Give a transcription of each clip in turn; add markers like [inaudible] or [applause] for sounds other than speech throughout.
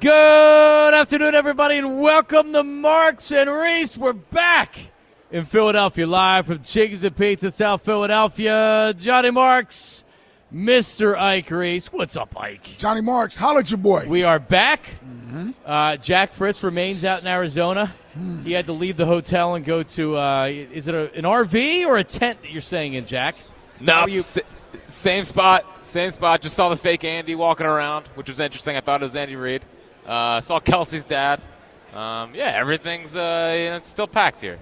Good afternoon, everybody, and welcome to Marks and Reese. We're back in Philadelphia, live from Chickies and Pete's, South Philadelphia. Johnny Marks, Mr. Ike Reese. What's up, Ike? Johnny Marks, holla at your boy. We are back. Uh, Jack Fritz remains out in Arizona. He had to leave the hotel and go to, uh, is it a, an RV or a tent that you're staying in, Jack? No, How are you- s- same spot, same spot. Just saw the fake Andy walking around, which was interesting. I thought it was Andy Reid. Uh, saw Kelce's dad. Um, yeah, everything's uh, yeah, it's still packed here.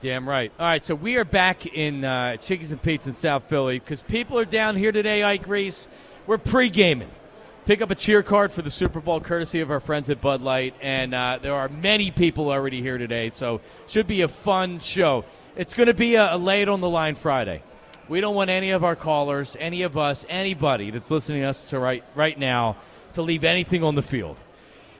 Damn right. All right, so we are back in uh, Chickies and Pete's in South Philly because people are down here today, Ike Reese. We're pre-gaming. Pick up a cheer card for the Super Bowl, courtesy of our friends at Bud Light, and uh, there are many people already here today, so should be a fun show. It's going to be a, a on the line Friday. We don't want any of our callers, any of us, anybody that's listening to us to right right now to leave anything on the field.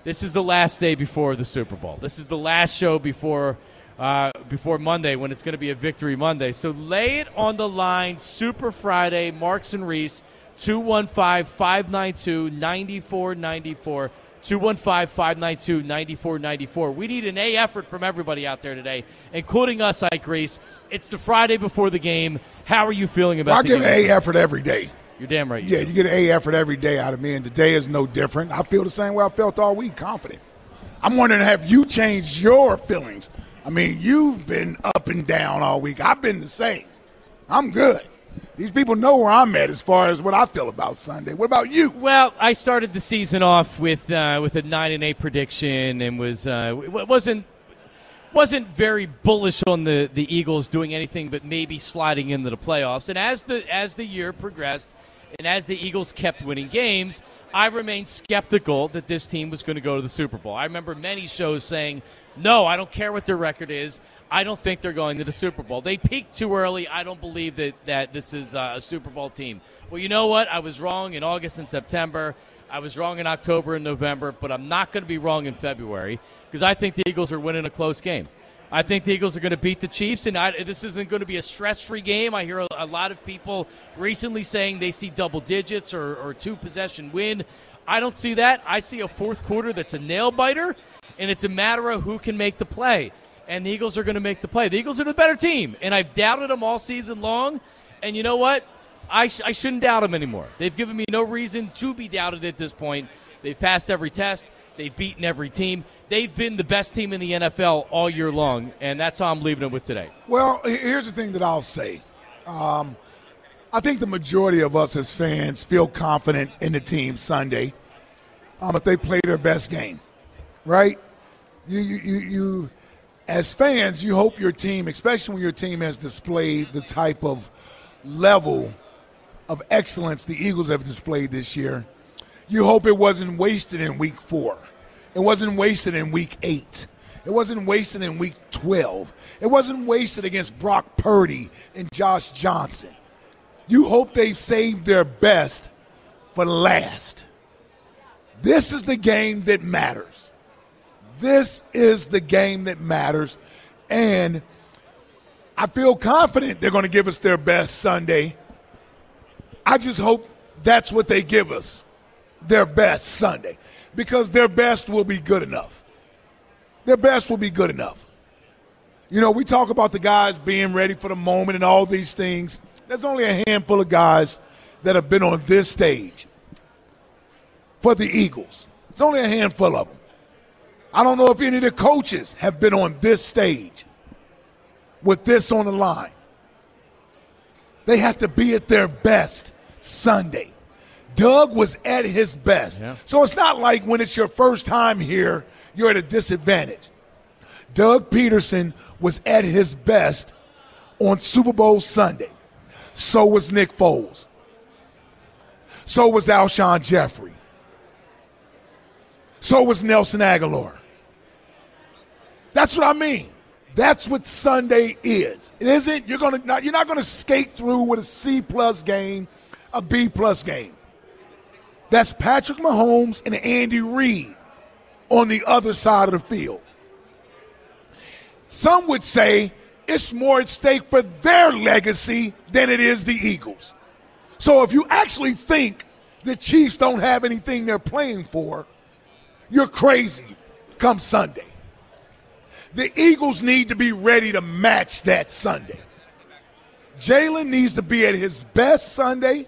This is the last day before the Super Bowl. This is the last show before uh, before Monday when it's going to be a victory Monday. So lay it on the line. Super Friday. Marks and Reese. 215 592 9494. 215 592 9494. We need an A effort from everybody out there today, including us, Ike Reese. It's the Friday before the game. How are you feeling about Well, I give an? A effort every day. You're damn right. you Yeah, do. you get an A effort every day out of me, and today is no different. I feel the same way I felt all week, confident. I'm wondering, have you changed your feelings? I mean, you've been up and down all week. I've been the same. I'm good. These people know where I'm at as far as what I feel about Sunday. What about you? Well, I started the season off with uh, with a nine and eight prediction, and was uh, wasn't wasn't very bullish on the, the Eagles doing anything but maybe sliding into the playoffs. And as the as the year progressed, and as the Eagles kept winning games, I remained skeptical that this team was going to go to the Super Bowl. I remember many shows saying, "No, I don't care what their record is. I don't think they're going to the Super Bowl. They peaked too early. I don't believe that that this is uh, a Super Bowl team." Well, you know what? I was wrong in August and September. I was wrong in October and November, but I'm not going to be wrong in February because I think the Eagles are winning a close game. I think the Eagles are going to beat the Chiefs, and I, this isn't going to be a stress-free game. I hear a, a lot of people recently saying they see double digits or, or two possession win. I don't see that. I see a fourth quarter that's a nail biter, and it's a matter of who can make the play. And the Eagles are going to make the play. The Eagles are the better team, and I've doubted them all season long. And you know what? I, sh- I shouldn't doubt them anymore. They've given me no reason to be doubted at this point. They've passed every test. They've beaten every team. They've been the best team in the NFL all year long, and that's how I'm leaving them with today. Well, here's the thing that I'll say. Um, I think the majority of us as fans feel confident in the team Sunday um, if they play their best game, right? You, you, you, you, as fans, you hope your team, especially when your team has displayed the type of level of excellence the Eagles have displayed this year, you hope it wasn't wasted in week four. It wasn't wasted in week eight. It wasn't wasted in week 12. It wasn't wasted against Brock Purdy and Josh Johnson. You hope they've saved their best for last. This is the game that matters. This is the game that matters. And I feel confident they're going to give us their best Sunday. I just hope that's what they give us their best Sunday because their best will be good enough. Their best will be good enough. You know, we talk about the guys being ready for the moment and all these things. There's only a handful of guys that have been on this stage for the Eagles. It's only a handful of them. I don't know if any of the coaches have been on this stage with this on the line. They have to be at their best Sunday. Doug was at his best. Yeah. So it's not like when it's your first time here, you're at a disadvantage. Doug Pederson was at his best on Super Bowl Sunday. So was Nick Foles. So was Alshon Jeffery. So was Nelson Agholor. That's what I mean. That's what Sunday is. It isn't. You're gonna not. You're not gonna skate through with a C plus game, a B plus game. That's Patrick Mahomes and Andy Reid on the other side of the field. Some would say it's more at stake for their legacy than it is the Eagles. So if you actually think the Chiefs don't have anything they're playing for, you're crazy come Sunday. The Eagles need to be ready to match that Sunday. Jalen needs to be at his best Sunday.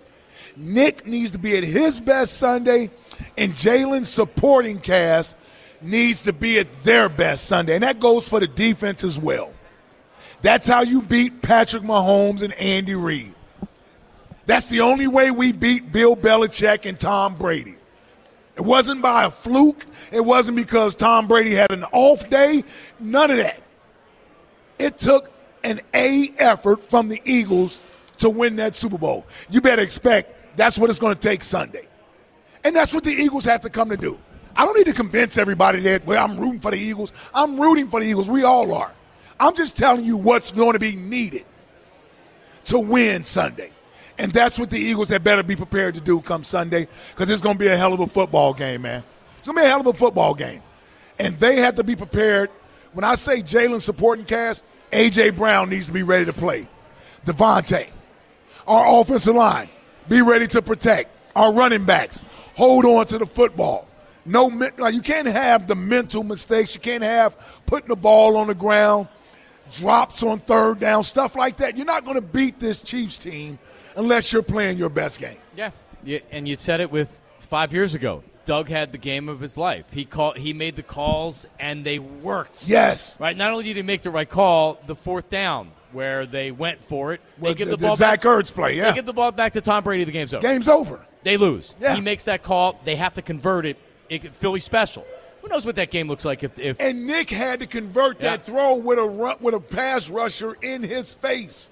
Nick needs to be at his best Sunday. And Jalen's supporting cast needs to be at their best Sunday. And that goes for the defense as well. That's how you beat Patrick Mahomes and Andy Reid. That's the only way we beat Bill Belichick and Tom Brady. It wasn't by a fluke. It wasn't because Tom Brady had an off day. None of that. It took an A effort from the Eagles to win that Super Bowl. You better expect that's what it's going to take Sunday. And that's what the Eagles have to come to do. I don't need to convince everybody that well, I'm rooting for the Eagles. I'm rooting for the Eagles. We all are. I'm just telling you what's going to be needed to win Sunday. And that's what the Eagles had better be prepared to do come Sunday because it's going to be a hell of a football game, man. It's going to be a hell of a football game. And they have to be prepared. When I say Jalen supporting cast, A.J. Brown needs to be ready to play. DeVonta, our offensive line, be ready to protect. Our running backs, hold on to the football. No, like you can't have the mental mistakes. You can't have putting the ball on the ground, drops on third down, stuff like that. You're not going to beat this Chiefs team unless you're playing your best game. Yeah. yeah, and you said it with five years ago. Doug had the game of his life. He called. He made the calls, and they worked. Yes. Right. Not only did he make the right call, the fourth down where they went for it. They With give the, the, ball Zach back. Ertz play, yeah. They give the ball back to Tom Brady. The game's over. Game's over. They lose. Yeah. He makes that call. They have to convert it. it Philly special. Who knows what that game looks like if, if And Nick had to convert Yeah. that throw with a run, with a pass rusher in his face.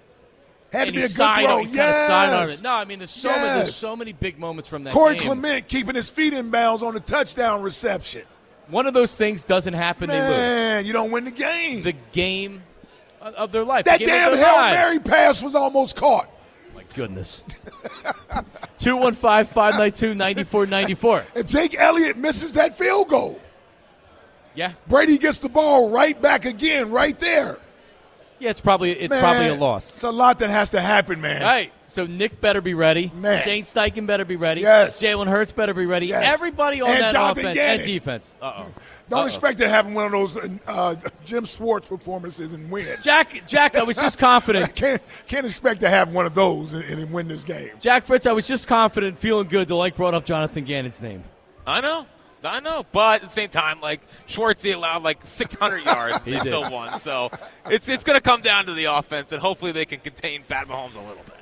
Had and to be a good throw. he kind of on Yes. it. No, I mean there's so many there's so many big moments from that Corey game. Clement keeping his feet in bounds on the touchdown reception. One of those things doesn't happen. They lose. Man, you don't win the game. The game of their life. that damn Hail lives. Mary pass was almost caught. My goodness. [laughs] 215 592 9494. If Jake Elliott misses that field goal, Yeah. Brady gets the ball right back again, right there. Yeah, it's probably it's Man, probably a loss. It's a lot that has to happen, man. All right, so Nick better be ready. Man. Shane Steichen better be ready. Yes. Jalen Hurts better be ready. Yes. Everybody on And that Jonathan offense Gannon. and defense. Uh oh. Don't expect to have one of those uh, Jim Schwartz performances and win. Jack, Jack, I was just confident. [laughs] Can't can't expect to have one of those and, and win this game. Jack Fritz, I was just confident, feeling good. The like brought up Jonathan Gannon's name. I know. I know, but at the same time, like Schwartzy allowed like 600 [laughs] yards, and He they did. still won. So it's it's going to come down to the offense, and hopefully they can contain Pat Mahomes a little bit.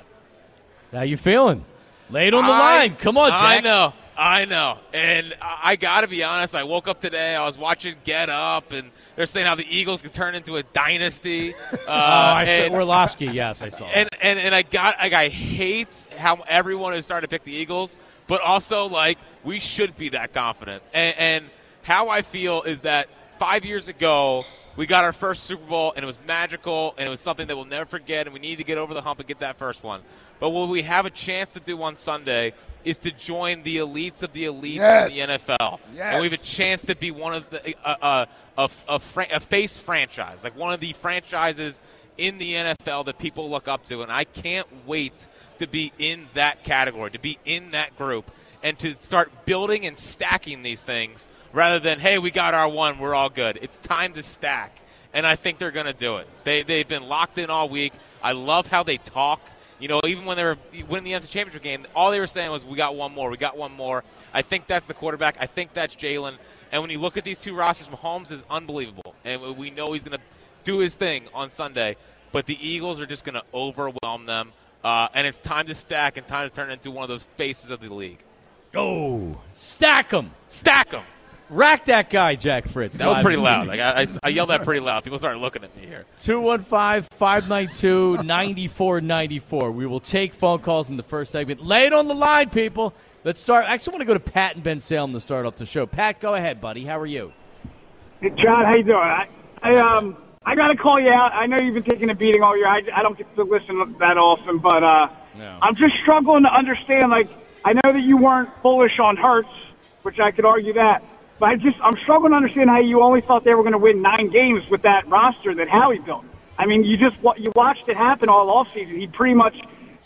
How you feeling? Lay it on the I- line. Come on, Jack. I know, I know, and I, got to be honest. I woke up today. I was watching Get Up, and they're saying how the Eagles could turn into a dynasty. [laughs] Uh, Oh, I said and- Orlovsky. Yes, I saw. and, and and I got like I hate how everyone is starting to pick the Eagles, but also like we should be that confident. And, and how I feel is that five years ago we got our first Super Bowl and it was magical and it was something that we'll never forget and we need to get over the hump and get that first one. But what we have a chance to do on Sunday is to join the elites of the elites Yes. in the NFL. Yes. And we have a chance to be one of the uh, uh, a, a, fran- a face franchise, like one of the franchises in the NFL that people look up to, and I can't wait to be in that category, to be in that group, and to start building and stacking these things rather than hey, we got our one, we're all good. It's time to stack, and I think they're going to do it. They they've been locked in all week. I love how they talk. You know, even when they were winning the NFC Championship game, all they were saying was, "We got one more. We got one more." I think that's the quarterback. I think that's Jalen. And when you look at these two rosters, Mahomes is unbelievable, and we know he's going to do his thing on Sunday. But the Eagles are just going to overwhelm them, uh, and it's time to stack and time to turn into one of those faces of the league. Oh, stack them, stack them. Rack that guy, Jack Fritz. That was pretty loud. Like, I, I, I, yelled that pretty loud. People started looking at me here. 215 592 9494. We will take phone calls in the first segment. Lay it on the line, people. Let's start. I actually want to go to Pat and Bensalem to start off the show. Pat, go ahead, buddy. How are you? Hey, John, how you doing? I, I um, I got to call you out. I know you've been taking a beating all year. I, I don't get to listen that often, but uh, No. I'm just struggling to understand. Like, I know that you weren't bullish on Hurts, which I could argue that, but I just I'm struggling to understand how you only thought they were going to win nine games with that roster that Howie built. I mean, you just you watched it happen all offseason. He pretty much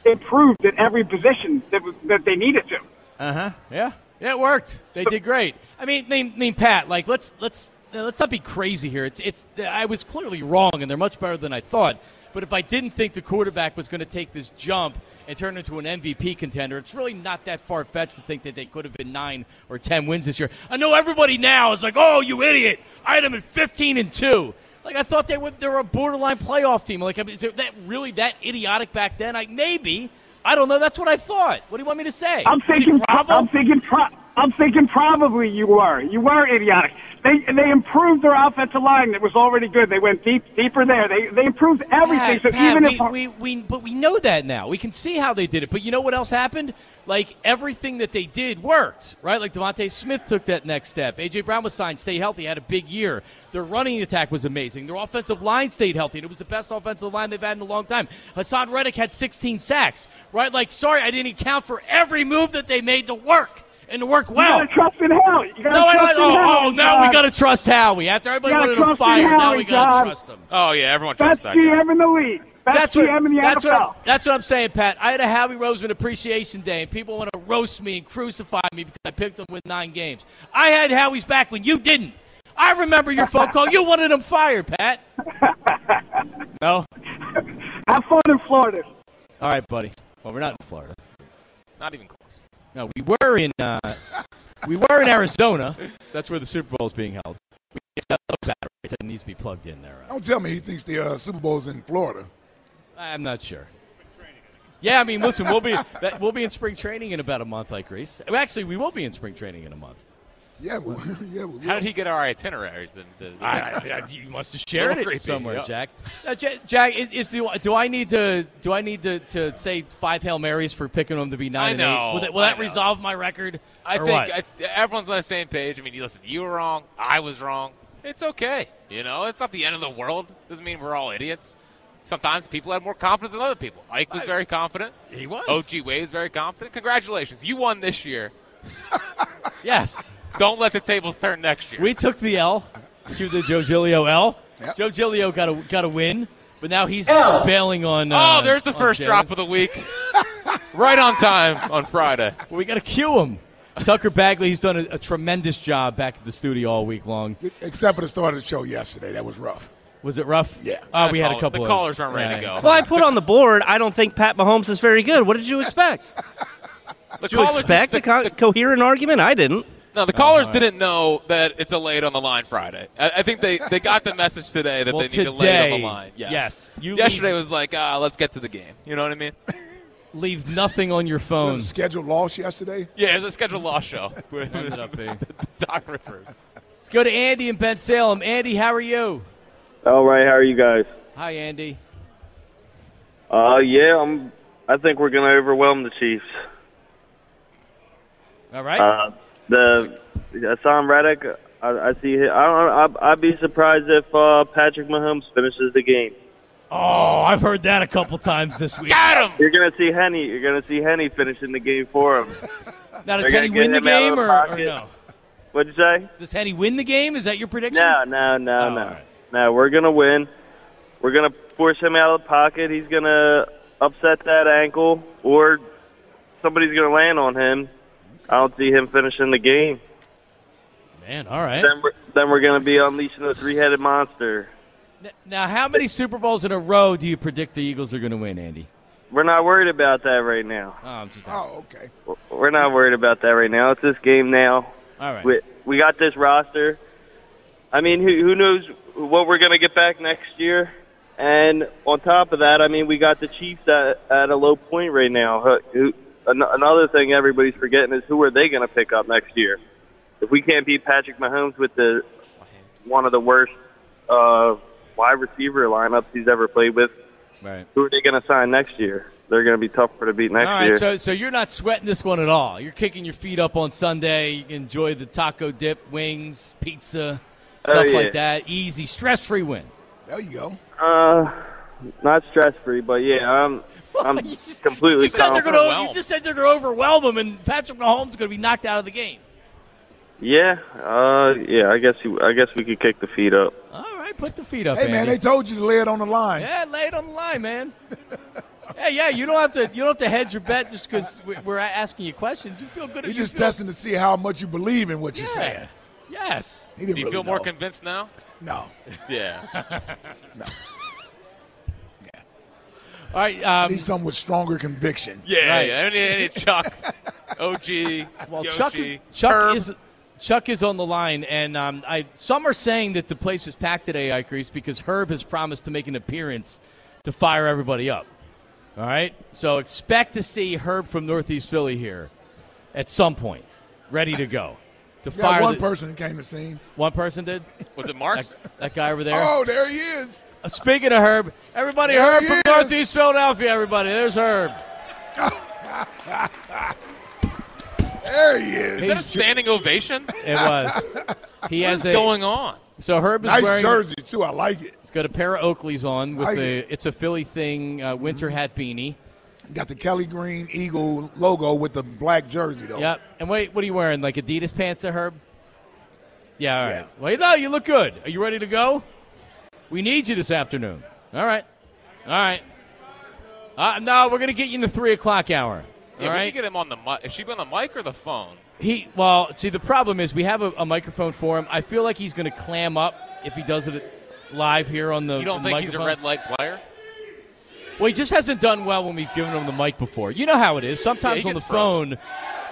improved at every position that that they needed to. Uh huh. Yeah. Yeah, it worked. They did great. I mean, mean, mean, Pat. Like, let's let's let's not be crazy here. It's it's. I was clearly wrong, and they're much better than I thought. But if I didn't think the quarterback was going to take this jump and turn into an MVP contender, it's really not that far fetched to think that they could have been nine or ten wins this year. I know everybody now is like, "Oh, you idiot! I had them at fifteen and two. Like I thought they were they were a borderline playoff team. Like, is it that really that idiotic back then? Like maybe. I don't know. That's what I thought. What do you want me to say? I'm thinking. I'm thinking. Pro- I'm thinking probably you were. You were idiotic. They they improved their offensive line. That was already good. They went deep deeper there. They they improved everything. Pat, so Pat, even we, if we, we, but we know that now. We can see how they did it. But you know what else happened? Like everything that they did worked, right? Like DeVonta Smith took that next step. AJ Brown was signed, stay healthy, had a big year. Their running attack was amazing. Their offensive line stayed healthy, and it was the best offensive line they've had in a long time. Haason Reddick had 16 sacks, right? Like, sorry, I didn't count for every move that they made to work and to work well. you well. gotta trust in Howie. You gotta No, I trust don't. in Oh, Howie, oh, now we John. got to trust Howie. After everybody You gotta wanted him trust in now we got to John. trust him. Oh yeah, everyone Best trusts that guy. GM in the league. Best That's what, GM in the that's, NFL. what, that's what I'm saying, Pat. I had a Howie Roseman Appreciation Day, and people want to roast me and crucify me because I picked him with nine games. I had Howie's back when you didn't. I remember your phone call. You wanted him fired, Pat. [laughs] No? Have fun in Florida. All right, buddy. Well, we're not in Florida. Not even close. No, we were in uh, we were in Arizona. That's where the Super Bowl is being held. We it's got a battery. It needs to be plugged in there. Don't tell me he thinks the uh, Super Bowl's in Florida. I'm not sure. Yeah, I mean, listen, we'll be that, we'll be in spring training in about a month, like Reese. Actually, we will be in spring training in a month. Yeah, well, [laughs] yeah. Well, How did he get our itineraries? The, the, the- I, I, you must have [laughs] shared it somewhere, yeah. Jack. Uh, Jack, Jack is, is the, do I need to do I need to, to say five hail marys for picking them to be nine I and know, eight? Will that, will I that know. resolve my record? I or think what? I, everyone's on the same page. I mean, you listen, you were wrong. I was wrong. It's okay. You know, it's not the end of the world. Doesn't mean we're all idiots. Sometimes people have more confidence than other people. Ike was very confident. he was. OG Wade was very confident. Congratulations. You won this year. yes, [laughs] Don't let the tables turn next year. we took the L. Cue the Joe Giglio L. Yep. Joe Giglio got a got a win, but now he's bailing on. Uh, oh, there's the first Jalen. drop of the week. [laughs] right on time on Friday. Well, we got to cue him. Tucker Bagley, he's done a, a tremendous job back at the studio all week long. except for the start of the show yesterday, that was rough. Was it rough? Yeah. Oh, we had a couple. The of, callers weren't ready to go. Well, I put on the board. I don't think Pat Mahomes is very good. What did you expect? The Did you callers, expect the, a co- the- coherent argument? I didn't. No, the callers didn't know that it's a late on the line Friday. I, I think they, they got the message today that Well, they need to lay on today, the line. Yes. yes. You Yesterday leave- was like, ah, let's get to the game. You know what I mean? [laughs] Leaves nothing on your Was phone. a scheduled loss yesterday. Yeah, it was a scheduled loss show. [laughs] with Ended up being. [laughs] Doc Rivers. Let's go to Andy in Bensalem. Andy, how are you? All right, how are you guys? Hi, Andy. Uh, yeah, I'm. I think we're going to overwhelm the Chiefs. All right. Uh, the Haason Reddick, I, I see. hi- I don't. I'd, I'd be surprised if uh, Patrick Mahomes finishes the game. oh, I've heard that a couple times this week. Got him! You're going to see Henne. You're going to see Henne finishing the game for him. [laughs] Now, does They're Henne win the get him game the or, or no? What'd you say? Does Henne win the game? Is that your prediction? No, no, no, Oh, no, all right. no. We're going to win. We're going to force him out of the pocket. He's going to upset that ankle, or somebody's going to land on him. I don't see him finishing the game. Man, all right. Then we're, then we're going to be unleashing the three-headed monster. Now, how many Super Bowls in a row do you predict the Eagles are going to win, Andy? we're not worried about that right now. Oh, I'm just Oh, okay. We're not worried about that right now. It's this game now. All right. We we got this roster. I mean, who who knows what we're gonna get back next year? And on top of that, I mean, we got the Chiefs at at a low point right now. Who- Who, an- another thing everybody's forgetting is who are they gonna pick up next year? If we can't beat Patrick Mahomes with the one of the worst uh, wide receiver lineups he's ever played with, Right. who are they gonna sign next year? They're gonna be tougher to beat next all right, year. so so you're not sweating this one at all. You're kicking your feet up on Sunday. You can enjoy the taco dip, wings, pizza, Oh, stuff yeah. like that. Easy, stress-free win. There you go. Uh, not stress free, but yeah, I'm [laughs] I'm completely You said they're going to. You just said they're going to overwhelm them, and Patrick Mahomes is going to be knocked out of the game. Yeah, uh, yeah. I guess you, I guess we could kick the feet up. All right, put the feet up. Hey, man, Andy. they told you to lay it on the line. Yeah, lay it on the line, man. [laughs] hey, yeah, you don't have to. You don't have to hedge your bet just because we're asking you questions. You feel good. You're you just feel- testing to see how much you believe in what you're saying. Yes. He Do didn't you really feel more convinced now? No. Yeah. [laughs] no. All right. Um, Need someone with stronger conviction. Yeah, Right. yeah. Any, any Chuck, [laughs] OG, Well, Yoshi, Chuck is, Chuck Herb. is Chuck is on the line, and um, I some are saying that the place is packed today, Ike Reese, because Herb has promised to make an appearance to fire everybody up. All right, so expect to see Herb from Northeast Philly here at some point, ready to go [laughs] to You got fire. one the- person that came to see. one person did. Was it Mark? That, that guy over there. Oh, there he is. Speaking of Herb, everybody, There Herb from is. Northeast Philadelphia. Everybody, there's Herb. There he is. Is that a standing ovation? It was. He has What's a going on? So Herb is Nice wearing jersey too. I like it. He's got a pair of Oakleys on with Like the it. it's a Philly thing uh, winter hat beanie. Got the Kelly Green Eagle logo with the black jersey though. Yep. And wait, what are you wearing? Like Adidas pants, there, Herb? Yeah. All right. Yeah. Well, no, you look good. Are you ready to go? We need you this afternoon. All right. All right. Uh, no, we're gonna get you in the three o'clock hour. Yeah, all we right. to get him on the mic. Is she on the mic or the phone? He well, see the problem is we have a, a microphone for him. I feel like he's going to clam up if he does it live here on the. You don't the think he's a red light player? Well, he just hasn't done well when we've given him the mic before. You know how it is. Sometimes he on the frozen.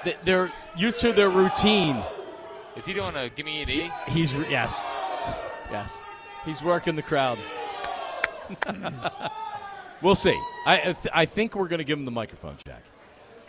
phone, they're used to their routine. Is he doing a give me an E? He's yes, yes. He's working the crowd. [laughs] we'll see. I I, th- I think we're going to give him the microphone, Jack.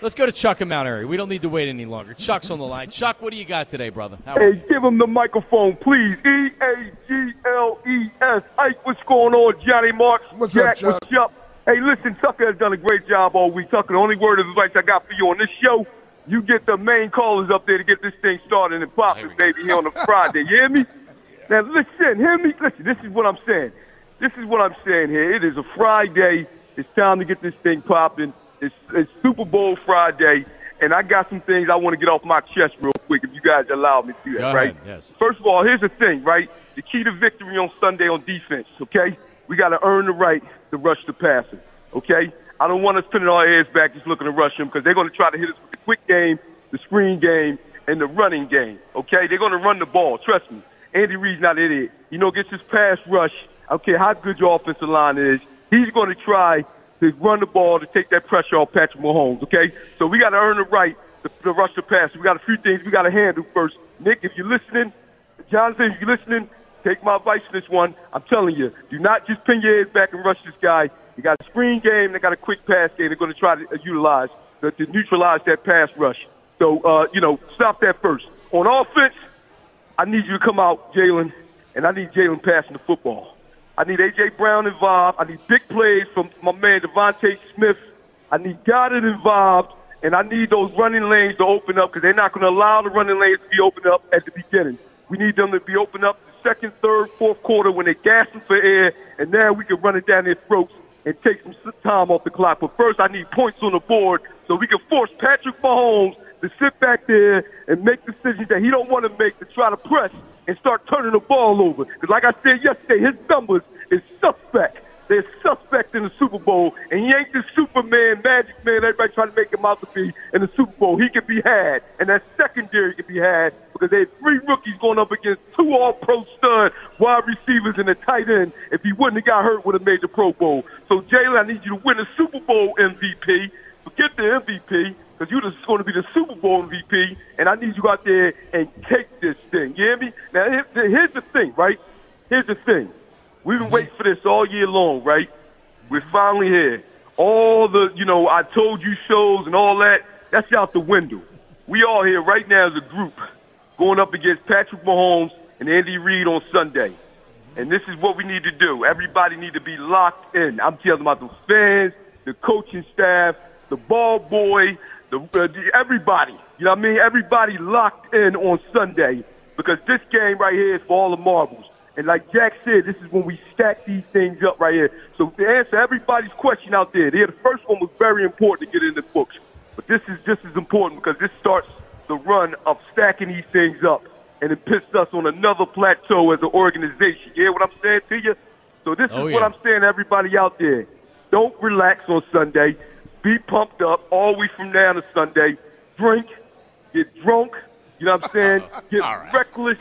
Let's go to Chuck in Mount Airy. We don't need to wait any longer. Chuck's on the line. Chuck, what do you got today, brother? How Hey, give him the microphone, please. E A G L E S. Ike, what's going on? Johnny Marks. What's up, Jack, Chuck? What's up? Hey, listen, Tucker has done a great job all week. Tucker, the only word of advice I got for you on this show, you get the main callers up there to get this thing started and popping, baby, here on a Friday. You hear me? [laughs] Now, listen, hear me? Listen, this is what I'm saying. This is what I'm saying here. It is a Friday. It's time to get this thing popping. It's, it's Super Bowl Friday, and I got some things I want to get off my chest real quick if you guys allow me to do that, Go right? ahead, yes. First of all, here's the thing, right? The key to victory on Sunday on defense, okay? We got to earn the right to rush the passer, okay? I don't want us putting our heads back just looking to rush them because they're going to try to hit us with the quick game, the screen game, and the running game, okay? They're going to run the ball, trust me. Andy Reid's not an idiot. You know, gets his pass rush. I don't care how good your offensive line is. He's going to try to run the ball to take that pressure off Patrick Mahomes, okay? So we got to earn the right to, to rush the pass. We got a few things we got to handle first. Nick, if you're listening, Jonathan, if you're listening, take my advice on this one. I'm telling you, do not just pin your head back and rush this guy. You got a screen game, they got a quick pass game they're going to try to uh, utilize to, to neutralize that pass rush. So, uh, you know, stop that first. On offense, I need you to come out, Jalen, and I need Jalen passing the football. I need A.J. Brown involved. I need big plays from my man DeVonta Smith. I need Goedert involved, and I need those running lanes to open up because they're not going to allow the running lanes to be opened up at the beginning. We need them to be opened up the second, third, fourth quarter when they're gasping for air, and now we can run it down their throats and take some time off the clock. But first, I need points on the board so we can force Patrick Mahomes to sit back there and make decisions that he don't want to make to try to press and start turning the ball over. Because like I said yesterday, his numbers is suspect. They're suspect in the Super Bowl, and he ain't the Superman, Magic Man. Everybody trying to make him out to be in the Super Bowl. He can be had, and that secondary can be had because they have three rookies going up against two All-Pro stud wide receivers and a tight end. If he wouldn't have got hurt, would have made the Pro Bowl. So Jalen, I need you to win a Super Bowl MVP. Forget the MVP because you're just going to be the Super Bowl MVP, and I need you out there and take this thing. You hear me? Now, here's the thing, right? Here's the thing. We've been mm-hmm. waiting for this all year long, right? We're finally here. All the, you know, I told you shows and all that, that's out the window. We all here right now as a group going up against Patrick Mahomes and Andy Reid on Sunday. Mm-hmm. And this is what we need to do. Everybody need to be locked in. I'm telling about the fans, the coaching staff, the ball boy, the, uh, the everybody. You know what I mean? Everybody locked in on Sunday because this game right here is for all the marbles. And like Jack said, this is when we stack these things up right here. So to answer everybody's question out there, the first one was very important to get in the books. But this is just as important because this starts the run of stacking these things up. And it puts us on another plateau as an organization. You hear what I'm saying to you? So this Oh, is yeah. what I'm saying to everybody out there. Don't relax on Sunday. Be pumped up all week from now to Sunday. Drink, get drunk, you know what I'm saying? [laughs] Get reckless,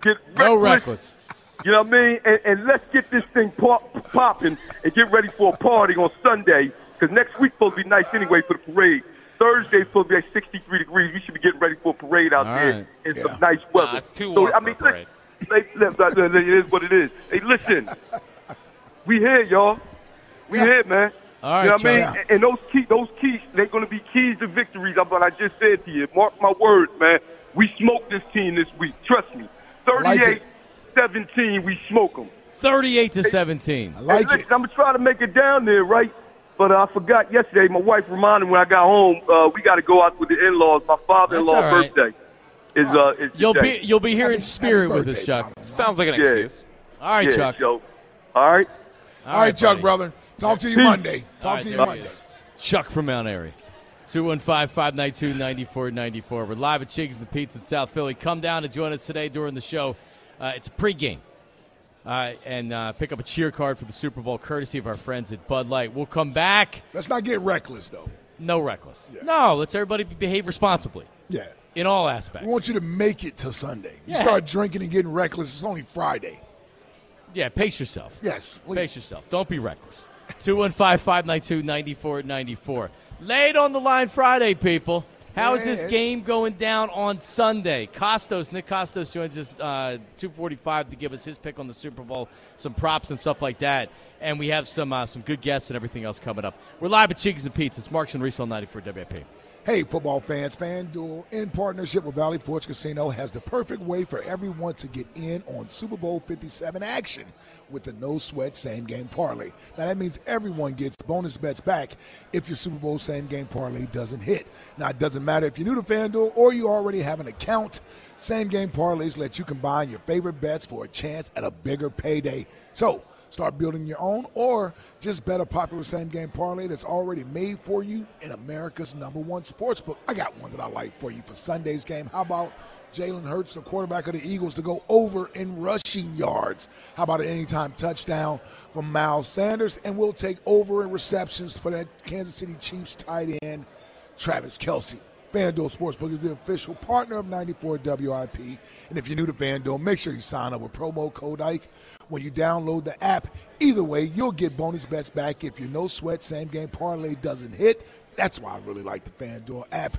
get reckless. No reckless. You know what I mean? And, and let's get this thing pop, popping and get ready for a party on Sunday. Because next week's supposed to be nice anyway for the parade. Thursday's supposed to be at 63 degrees. We should be getting ready for a parade out All there right. in Yeah. some nice weather. Nah, it's too so, warm I mean, parade. listen, it is what it is. Hey, listen. [laughs] We here, y'all. We here, man. All right, you know what I mean? And- And those key, those keys, they're going to be keys to victories. That's what I just said to you. Mark my words, man. We smoked this team this week. Trust me. like 38 it. 17, we smoke them. 38 to 17. I like hey, listen, it. I'm going to try to make it down there, right? But uh, I forgot yesterday. My wife reminded me when I got home, uh, we got to go out with the in-laws. My father-in-law That's all right. birthday is uh is You'll today. be you'll be here in spirit happy with us, Chuck. Sounds like an Yeah. excuse. All right, yeah, Chuck. So, all right. All right, Chuck, brother. Talk to you Peace. Monday. Talk right, to you Monday. is. Chuck from Mount Airy. 215-592-9494. We're live at Chickies and Pete's in South Philly. Come down and join us today during the show. Uh, it's a pregame. Uh, and uh, pick up a cheer card for the Super Bowl, courtesy of our friends at Bud Light. We'll come back. Let's not get reckless, though. No reckless. No, let's everybody behave responsibly Yeah. in all aspects. We want you to make it to Sunday. You Yeah. start drinking and getting reckless, it's only Friday. yeah, pace yourself. Yes, please. Pace yourself. Don't be reckless. 215-592-9494. Late on the line Friday, people. How is this game going down on Sunday? Kostos, Nick Kostos joins us uh, 245 to give us his pick on the Super Bowl, some props and stuff like that. And we have some uh, some good guests and everything else coming up. We're live at Chickies and Pete's. It's Marks and Reese on 94 WIP. Hey, football fans, FanDuel, in partnership with Valley Forge Casino, has the perfect way for everyone to get in on Super Bowl 57 action with the no sweat same game parlay. Now, that means everyone gets bonus bets back if your Super Bowl same game parlay doesn't hit. Now, it doesn't matter if you're new to FanDuel or you already have an account. Same game parlays let you combine your favorite bets for a chance at a bigger payday. So, Start building your own or just bet a popular same game parlay that's already made for you in America's number one sports book. I got one that I like for you for Sunday's game. How about Jalen Hurts, the quarterback of the Eagles, to go over in rushing yards? How about an anytime touchdown from Miles Sanders? And we'll take over in receptions for that Kansas City Chiefs tight end, Travis Kelce. FanDuel Sportsbook is the official partner of 94 WIP. And if you're new to FanDuel, make sure you sign up with promo code IKE when you download the app. Either way, you'll get bonus bets back if your no sweat same game parlay doesn't hit. That's why I really like the FanDuel app.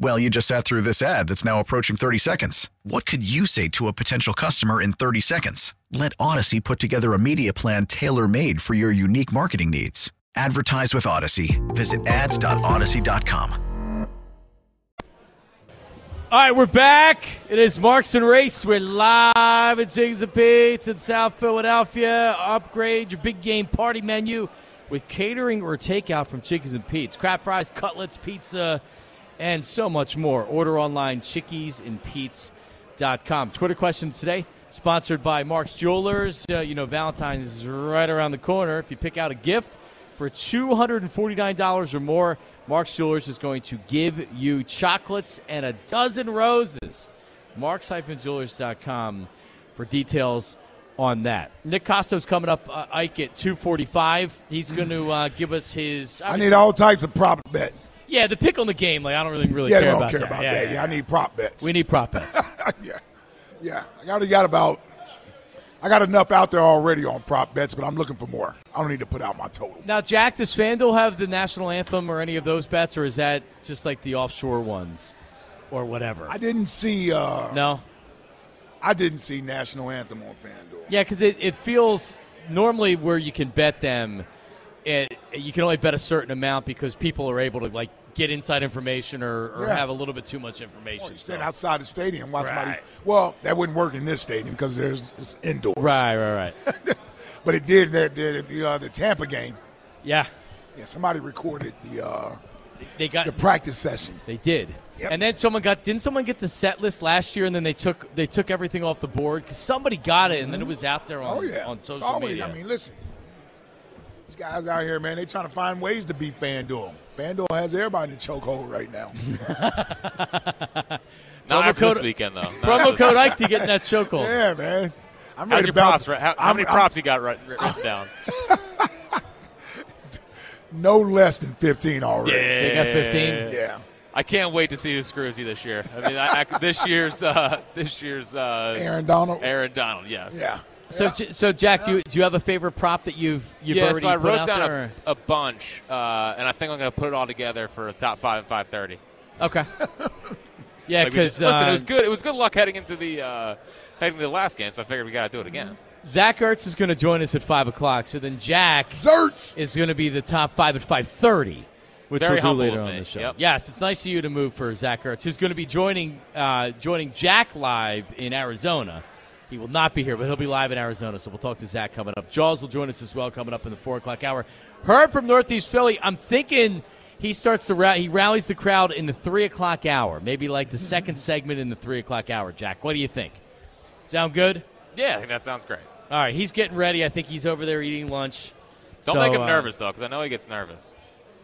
Well, you just sat through this ad that's now approaching 30 seconds. What could you say to a potential customer in 30 seconds? Let Audacy put together a media plan tailor made for your unique marketing needs. Advertise with Audacy. Visit ads.audacy.com. All right, we're back. It is Marks and Reese. We're live at Chickies and Pete's in South Philadelphia. Upgrade your big game party menu with catering or takeout from Chickies and Pete's. Crab fries, cutlets, pizza, and so much more. Order online, chickiesandpete's.com. Twitter questions today, sponsored by Mark's Jewelers. Uh, you know, Valentine's is right around the corner. If you pick out a gift for $249 or more, Mark's Jewelers is going to give you chocolates and a dozen roses. Marks-Jewelers.com for details on that. Nick Cosso's coming up, uh, Ike, at 245. He's going to uh, give us his... I need all types of prop bets. Yeah, the pick on the game. Like I don't really, really yeah, care don't about care that. about yeah, that. yeah, Yeah, I need prop bets. We need prop [laughs] bets. yeah, yeah. I already got about. I got enough out there already on prop bets, but I'm looking for more. I don't need to put out my total. now, Jack, does FanDuel have the national anthem or any of those bets, or is that just like the offshore ones or whatever? I didn't see. uh no. I didn't see national anthem on FanDuel. Yeah, because it, it feels normally where you can bet them, it, you can only bet a certain amount because people are able to like get inside information or, or Yeah. have a little bit too much information. You stand outside the stadium, watch somebody. Well, that wouldn't work in this stadium because there's it's indoors. Right, right, right. [laughs] But it did that the the, uh, the Tampa game. Yeah. Yeah, somebody recorded the uh, they got the practice session. They did. And then someone got didn't someone get the set list last year and then they took they took everything off the board because somebody got it and then it was out there on, oh yeah, on It's social always- media. I mean, listen, these guys out here, man, they trying to find ways to beat FanDuel. FanDuel has everybody in the chokehold right now. [laughs] Not Promo after this code- weekend, though. Not promo code weekend. Ike to get in that chokehold. [laughs] yeah, man. I'm How's your to bounce- props? right? How, how I'm- many I'm- props you got writ- written down? [laughs] No less than 15 already. Yeah. So you got 15? Yeah. I can't wait to see who screws you this year. I mean, I, I, this year's uh, this year's uh, Aaron Donald. Aaron Donald, yes. Yeah. So, J- so Jack, do you, do you have a favorite prop that you've you've yeah, already so I put wrote out down there? a, a bunch, uh, and I think I'm going to put it all together for a top five and five thirty. Okay. [laughs] Yeah, Like we just- because listen, it was good. It was good luck heading into the uh, heading into the last game, so I figured we got to do it again. Zach Ertz is going to join us at five o'clock. So then Jack Zertz is going to be the top five at five thirty, which Very we'll do later on the show. Yep. Yes, it's nice of you to move for Zach Ertz, who's going to be joining uh, joining Jack live in Arizona. He will not be here, but he'll be live in Arizona. So we'll talk to Zach coming up. Jaws will join us as well coming up in the four o'clock hour. Herb from Northeast Philly. I'm thinking he starts to ra- he rallies the crowd in the three o'clock hour, maybe like the second segment in the three o'clock hour. Jack, what do you think? Sound good? Yeah, I think that sounds great. All right, he's getting ready. I think he's over there eating lunch. Don't So, make him uh, nervous though, because I know he gets nervous.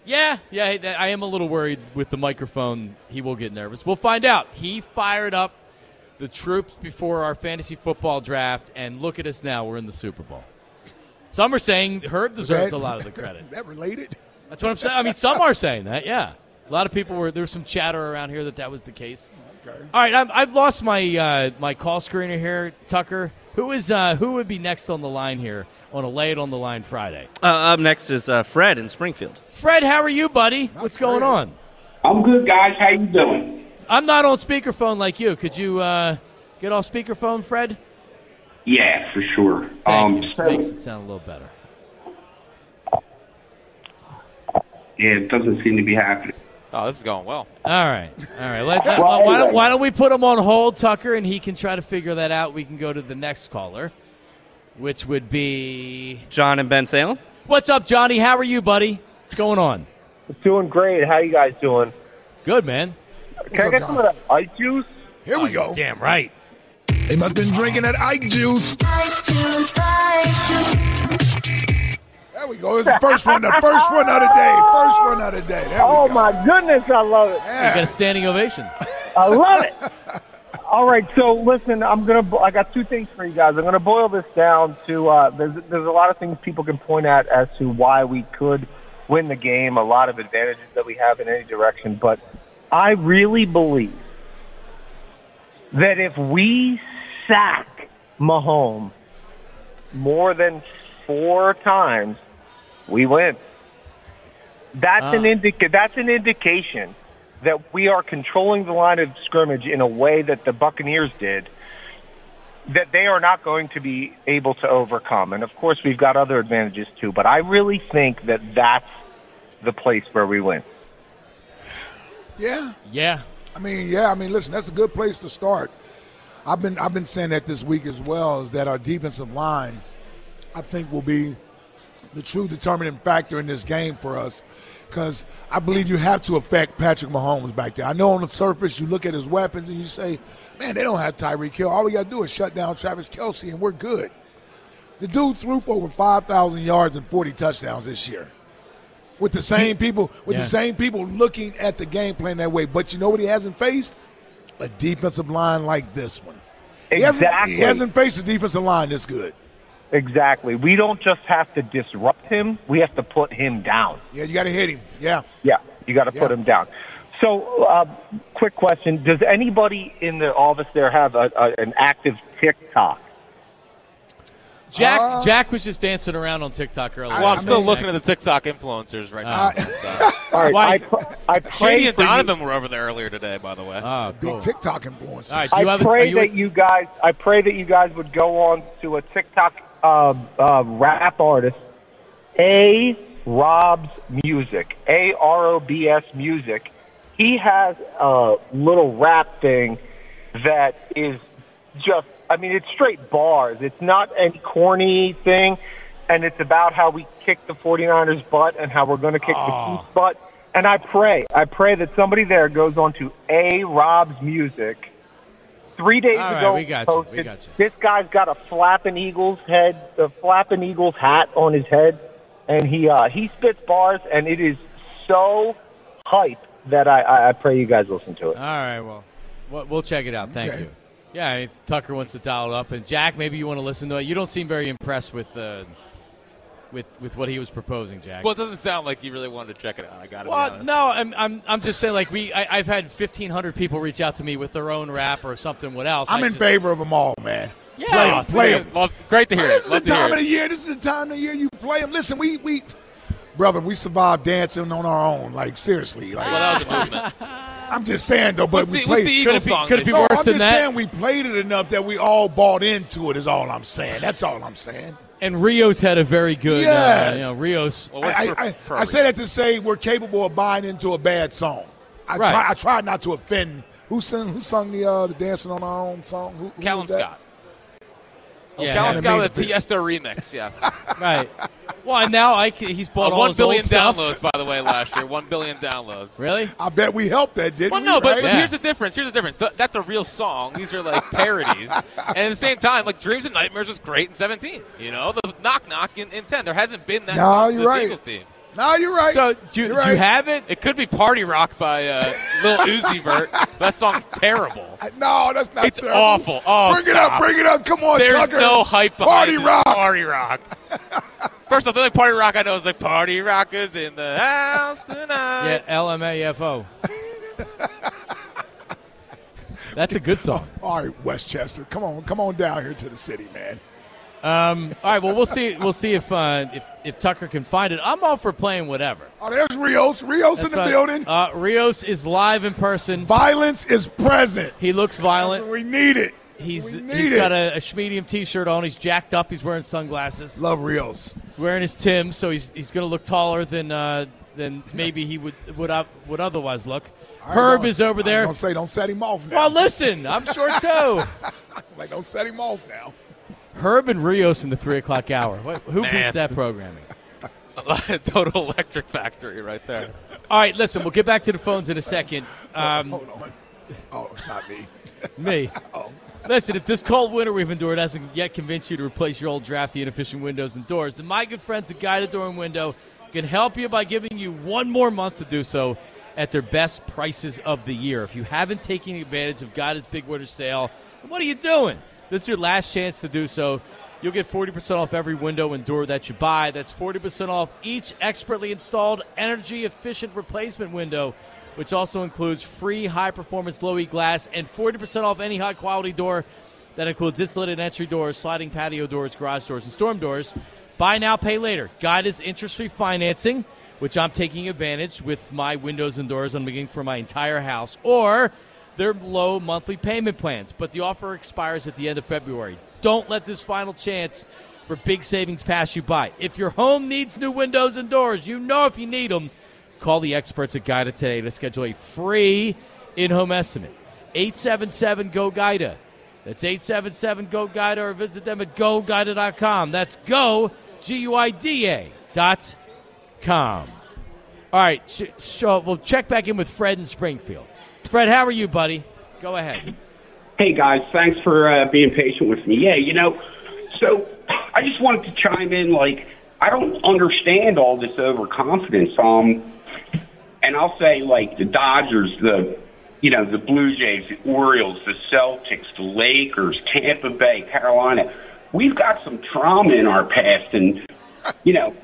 Yeah, yeah, I am a little worried with the microphone. He will get nervous. We'll find out. He fired up the troops before our fantasy football draft, and look at us now. We're in the Super Bowl. Some are saying Herb deserves that- a lot of the credit. [laughs] that related? That's what I'm saying. I mean, some are saying that. Yeah, a lot of people were. There was some chatter around here that that was the case. Okay. All right, I'm, I've lost my uh, my call screener here, Tucker. Who is uh, who would be next on the line here on a lay it on the line Friday? Uh, up next is uh, Fred in Springfield. Fred, how are you, buddy? What's going on? I'm good, guys. How you doing? I'm not on speakerphone like you. Could you uh, get off speakerphone, Fred? Yeah, for sure. Thank um, you. This so, makes it sound a little better. yeah, it doesn't seem to be happening. Oh, this is going well. All right, all right. Let, let- Well, why, don't, why don't we put him on hold, Tucker, and he can try to figure that out. We can go to the next caller, which would be John and Bensalem. What's up, Johnny? How are you, buddy? What's going on? Doing great. How you guys doing? Good, man. Can I get some of that ice juice? Here we go. Damn right. They must have been drinking that Ike juice. There we go. It's the first one. The first one of the day. First one of the day. There Oh go. my goodness, I love it. You got a standing ovation. [laughs] I love it. All right, so listen, I'm gonna. bo- I got two things for you guys. I'm gonna boil this down to. Uh, there's there's a lot of things people can point at as to why we could win the game. A lot of advantages that we have in any direction, but I really believe that if we sack Mahomes more than four times, we win. That's an Ah. indica- That's an indication that we are controlling the line of scrimmage in a way that the Buccaneers did. That they are not going to be able to overcome, and of course we've got other advantages too. But I really think that that's the place where we win. Yeah. Yeah. I mean, yeah. I mean, listen, that's a good place to start. I've been I've been saying that this week as well. Is that our defensive line, I think, will be the true determining factor in this game for us. Because I believe you have to affect Patrick Mahomes back there. I know on the surface you look at his weapons and you say, man, they don't have Tyreek Hill. All we got to do is shut down Travis Kelce and we're good. The dude threw for over 5,000 yards and 40 touchdowns this year. With the same people, with Yeah. the same people looking at the game plan that way. But you know what he hasn't faced? A defensive line like this one. He hasn't- Exactly. He hasn't faced a defensive line this good. Exactly. We don't just have to disrupt him; we have to put him down. Yeah, you got to hit him. Yeah. Yeah, you got to put him down. So, uh, quick question: Does anybody in the office there have a, a, an active TikTok? Jack Uh, Jack was just dancing around on TikTok earlier. Well, I'm still looking at the TikTok influencers right now. [laughs] so. All right, Why- I, pr- I pray Shady and for you- Donovan were over there earlier today, by the way. Oh, Big TikTok influence. All right, do you I have pray are you a- that you guys. I pray that you guys would go on to a TikTok uh, uh, rap artist, A Rob's Music, A R O B S Music. He has a little rap thing that is just. I mean, it's straight bars. It's not any corny thing, and it's about how we kick the 49ers' butt and how we're going to kick the Chiefs' butt. And I pray, I pray that somebody there goes on to A Rob's Music three days All right, ago. we got you, we got you. This guy's got a flapping eagle's head, a flapping eagle's hat on his head, and he uh, he spits bars, and it is so hype that I, I, I pray you guys listen to it. All right, well, we'll, we'll check it out. Thank Okay. you. Yeah, if Tucker wants to dial it up, and Jack, maybe you want to listen to it. You don't seem very impressed with uh, with with what he was proposing, Jack. Well, it doesn't sound like you really wanted to check it out. I got it. be Well, honest. no, I'm, I'm, I'm just saying, like, we, I, I've had 1,500 people reach out to me with their own rap or something. What else? I'm I in just- favor of them all, man. Yeah, play 'em, awesome. play 'em. Well, great to hear This it. is Love the time of the year. This is the time of the year you play them. Listen, we we brother, we survived dancing on our own. Like seriously, like Well, that was a movement. [laughs] I'm just saying though. But What's we the- played. what's the Could it be- song? could it be they- worse I'm than just that? saying we played it enough that we all bought into it. Is all I'm saying. That's all I'm saying. And Rios had a very good, uh, you know, Rios. Well, what's I, pro- I, pro- I say that to say we're capable of buying into a bad song. I Right. try. I try not to offend. Who sung? Who sung the uh, the dancing on our own song? Who, who Callum? Scott. Yeah, Callum's got with a Made. Tiesto remix, yes. [laughs] right. Well, and now I can, he's bought Uh, all one his billion old stuff. downloads, by the way, last year. One billion downloads. Really? I bet we helped that, didn't Well, we? Well, no, but, right? but Yeah. here's the difference. Here's the difference. Th- that's a real song. These are like parodies. and at the same time, like Dreams and Nightmares was great in 17. You know, the Knock Knock in, in 10. There hasn't been that No, song you're this right. Eagles team. No, you're right. So, do, you- You're you have it? It could be Party Rock by uh, Lil Uzi Vert. That song's terrible. No, that's not. It's terrible. awful. Oh, bring it up, bring it up. Come on, There's Tucker. no hype behind Party it. rock. Party Rock. [laughs] First off, the only Party Rock I know is like Party Rockers in the house tonight. Yeah, LMAFO. That's a good song. All right, Westchester, come on, come on down here to the city, man. Um, all right, well, we'll see. We'll see if uh, if if Tucker can find it. I'm all for playing whatever. Oh, there's Rios. Rios in the right. building. Uh, Rios is live in person. Violence is present. He looks violent. We need it. He's need he's it. got a, a Schmedium T-shirt on. He's jacked up. He's wearing sunglasses. Love Rios. He's wearing his Timbs, so he's he's going to look taller than uh, than maybe he would would up, would otherwise look. Herb don't- is over I was there. gonna say, don't set him off now. Well, listen, I'm short too. [laughs] like, don't set him off now. Herb and Rios in the three o'clock hour. What, who Man. beats that programming? [laughs] Total Electric Factory right there. All right, listen, we'll get back to the phones in a second. [laughs] Um, Hold on. Oh, it's not me. [laughs] me. Oh. Listen, if this cold winter we've endured hasn't yet convinced you to replace your old drafty inefficient windows and doors, then my good friends at Guida Door and Window can help you by giving you one more month to do so at their best prices of the year. If you haven't taken advantage of Guida's big winter sale, then what are you doing? This is your last chance to do so. You'll get 40% off every window and door that you buy. That's 40% off each expertly installed energy efficient replacement window, which also includes free high performance low E glass and 40% off any high quality door that includes insulated entry doors, sliding patio doors, garage doors, and storm doors. Buy now, pay later. Guida's interest free financing, which I'm taking advantage with my windows and doors I'm making for my entire house, or their low monthly payment plans. But the offer expires at the end of February. Don't let this final chance for big savings pass you by. If your home needs new windows and doors, you know if you need them. Call the experts at Guida today to schedule a free in home estimate. 877 GO GUIDA. That's 877 GO GUIDA or visit them at goguida.com. That's go, G U I D A dot com. All right, so we'll check back in with Fred in Springfield. Fred, how are you, buddy? Go ahead. Hey guys, thanks for uh, being patient with me. Yeah, you know, so I just wanted to chime in. Like, I don't understand all this overconfidence. Um, and I'll say like the Dodgers, the you know the Blue Jays, the Orioles, the Celtics, the Lakers, Tampa Bay, Carolina. We've got some trauma in our past, and you know,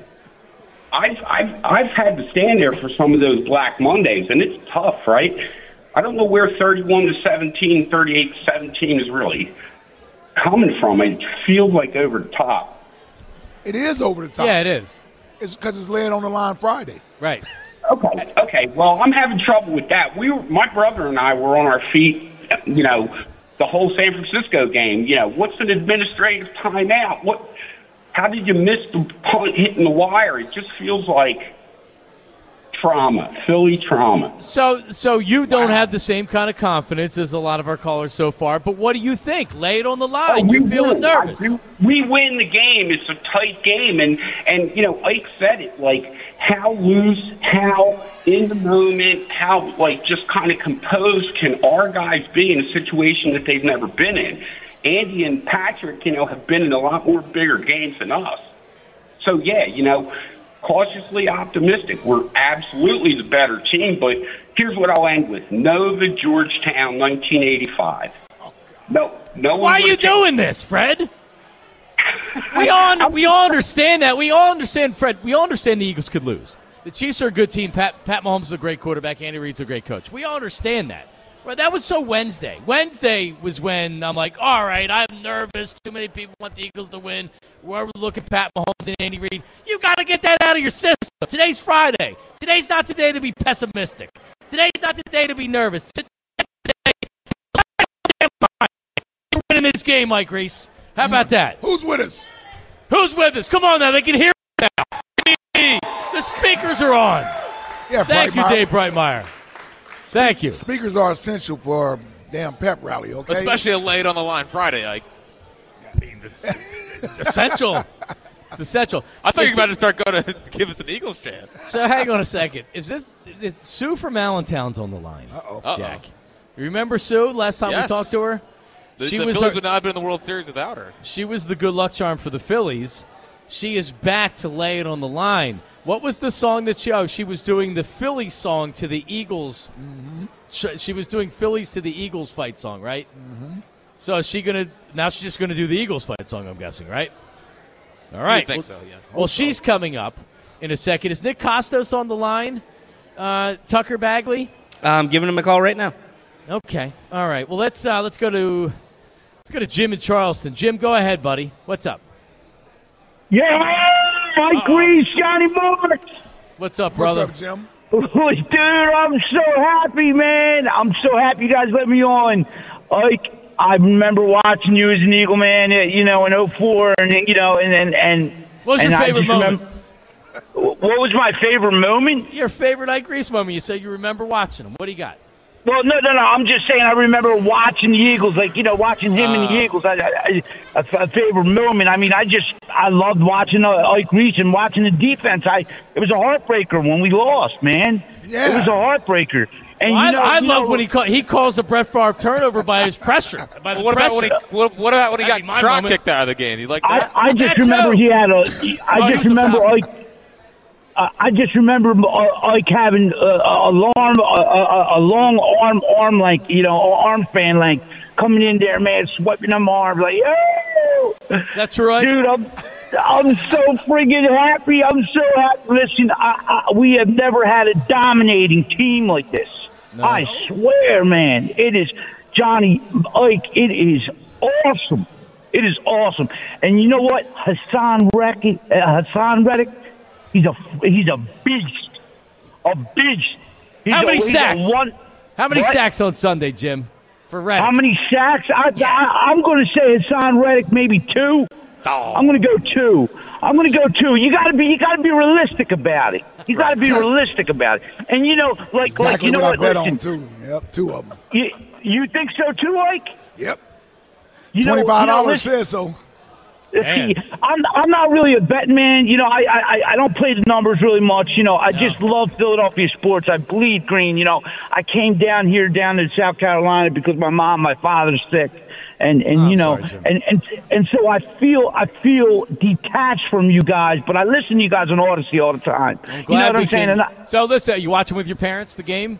I've I've I've had to stand there for some of those Black Mondays, and it's tough, right? I don't know where 31 to 17, 38 to 17 is really coming from. It feels like over the top. It is over the top. Yeah, it is. It's because it's laying on the line Friday. Right. Okay. Okay. Well, I'm having trouble with that. We were, my brother and I were on our feet. You know, the whole San Francisco game. You know, what's an administrative timeout? What? How did you miss the punt hitting the wire? It just feels like trauma, Philly trauma. So, so you don't have the same kind of confidence as a lot of our callers so far. But what do you think? Lay it on the line. Oh, You're feeling win. nervous. Do- We win the game. It's a tight game, and and you know, Ike said it. Like how loose, how in the moment, how like just kind of composed can our guys be in a situation that they've never been in? Andy and Patrick, you know, have been in a lot more bigger games than us. So yeah, you know, cautiously optimistic. We're absolutely the better team, but here's what I'll end with: Nova, Georgetown, 1985. No, no. Why are you doing this, Fred? [laughs] We all we all understand that. We all understand, Fred. We all understand the Eagles could lose. The Chiefs are a good team. Pat Pat Mahomes is a great quarterback. Andy Reid's a great coach. We all understand that. Well, that was so Wednesday. Wednesday was when I'm like, all right, I'm nervous. Too many people want the Eagles to win. We're looking at Pat Mahomes and Andy Reid. You got to get that out of your system. Today's Friday. Today's not the day to be pessimistic. Today's not the day to be nervous. Today's the day. We're winning this game, Mike Reese. How about that? Who's with us? Who's with us? Come on now. They can hear us now. The speakers are on. Yeah, Thank you. Dave Brightmeyer. Thank you. Speakers are essential for a damn pep rally, okay? Especially late on the line Friday. Like, It's essential. It's essential. I thought you were Is about to start going to [laughs] give us an Eagles chant. So hang on a second. Is this is Sue from Allentown's on the line? Uh-oh. Jack. You remember Sue? Last time Yes. we talked to her, The, she the was Phillies our- would not have been in the World Series without her. she was the good luck charm for the Phillies. She is back to lay it on the line. What was the song that she? Oh, she was doing the Philly song to the Eagles. She, she was doing Phillies to the Eagles fight song, right? Mm-hmm. So is she gonna now? She's just gonna do the Eagles fight song. I'm guessing, right? All right. think well, so, yes. Well, she's coming up in a second. Is Nick Kostos on the line? Uh, Tucker Bagley. I'm giving him a call right now. Okay. All right. Well, let's uh, let's go to let's go to Jim in Charleston. Jim, go ahead, buddy. What's up? Yeah, Mike Reese, Johnny Marks. What's up, brother? What's up, Jim? [laughs] Dude, I'm so happy, man. I'm so happy you guys let me on. Like, I remember watching you as an Eagle man, uh, you know, in '04, and, you know, and, and, and What was your and I favorite moment? remember- what was my favorite moment? Your favorite Ike Reese moment? You said you remember watching him. What do you got? Well, no, no, no. I'm just saying. I remember watching the Eagles, like you know, watching him and Ah. the Eagles. I, I, I, a, a favorite moment. I mean, I just I loved watching uh, Ike Reese and watching the defense. I it was a heartbreaker when we lost, man. Yeah. It was a heartbreaker. And Well, you know, I, I you love know- when he call, he calls the Brett Favre turnover by his pressure. [laughs] By the What about when he what, what about when he That'd got be my trot kicked out of the game? You like I, that? I just That remember too. he had a. Oh, I just was a remember Falcon. Like. I just remember uh, like having a, a long, a, a, long arm, arm length, you know, arm span length, coming in there, man, swiping them arms like, yo, Is that true, Ike? dude, I'm, I'm so friggin' happy. I'm so happy. Listen, I, I, we have never had a dominating team like this. I swear, man, it is Johnny Ike. It is awesome. It is awesome. And you know what, Haason Reddick, uh, Haason Reddick, he's a he's a beast, a beast. He's How many a sacks? One, How many What? sacks on Sunday, Jim? For Reddick? how many sacks? I, I, I'm going to say Haason Reddick maybe two. Oh. I'm going to go two. I'm going to go two. You got to be you got to be realistic about it. You got to be realistic about it. And you know, like like you know what what? I bet listen, on too. Yep, two of them. You you think so too, Like? Yep. You know- Twenty five you know, dollars says so. See, I'm I'm not really a betting man. You know, I, I I don't play the numbers really much. You know, I just love Philadelphia sports. I bleed green. You know, I came down here down in South Carolina because my mom, my father's sick, and and you know, and and and so I feel I feel detached from you guys, but I listen to you guys on Audacy all the time. I'm you know glad what I'm saying? can- And I, so listen, you watching with your parents the game?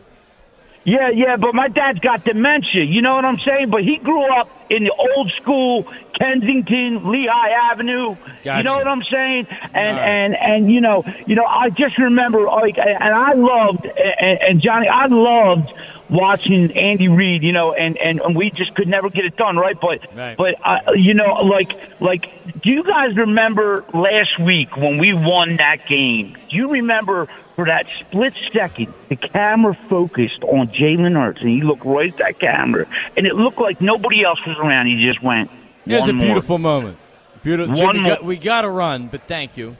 Yeah, yeah, but my dad's got dementia. You know what I'm saying? But he grew up in the old school Kensington, Lehigh Avenue. You know what I'm saying? And right. and and you know, you know, I just remember like, and I loved and, and Johnny, I loved watching Andy Reid. You know, and and, and we just could never get it done, right? But Right. but uh, you know, like like, do you guys remember last week when we won that game? Do you remember? For that split second, the camera focused on Jalen Hurts, and he looked right at that camera, and it looked like nobody else was around. He just went. It was a "One more." beautiful moment. Beautiful. One we, more- got, we got to run, but thank you.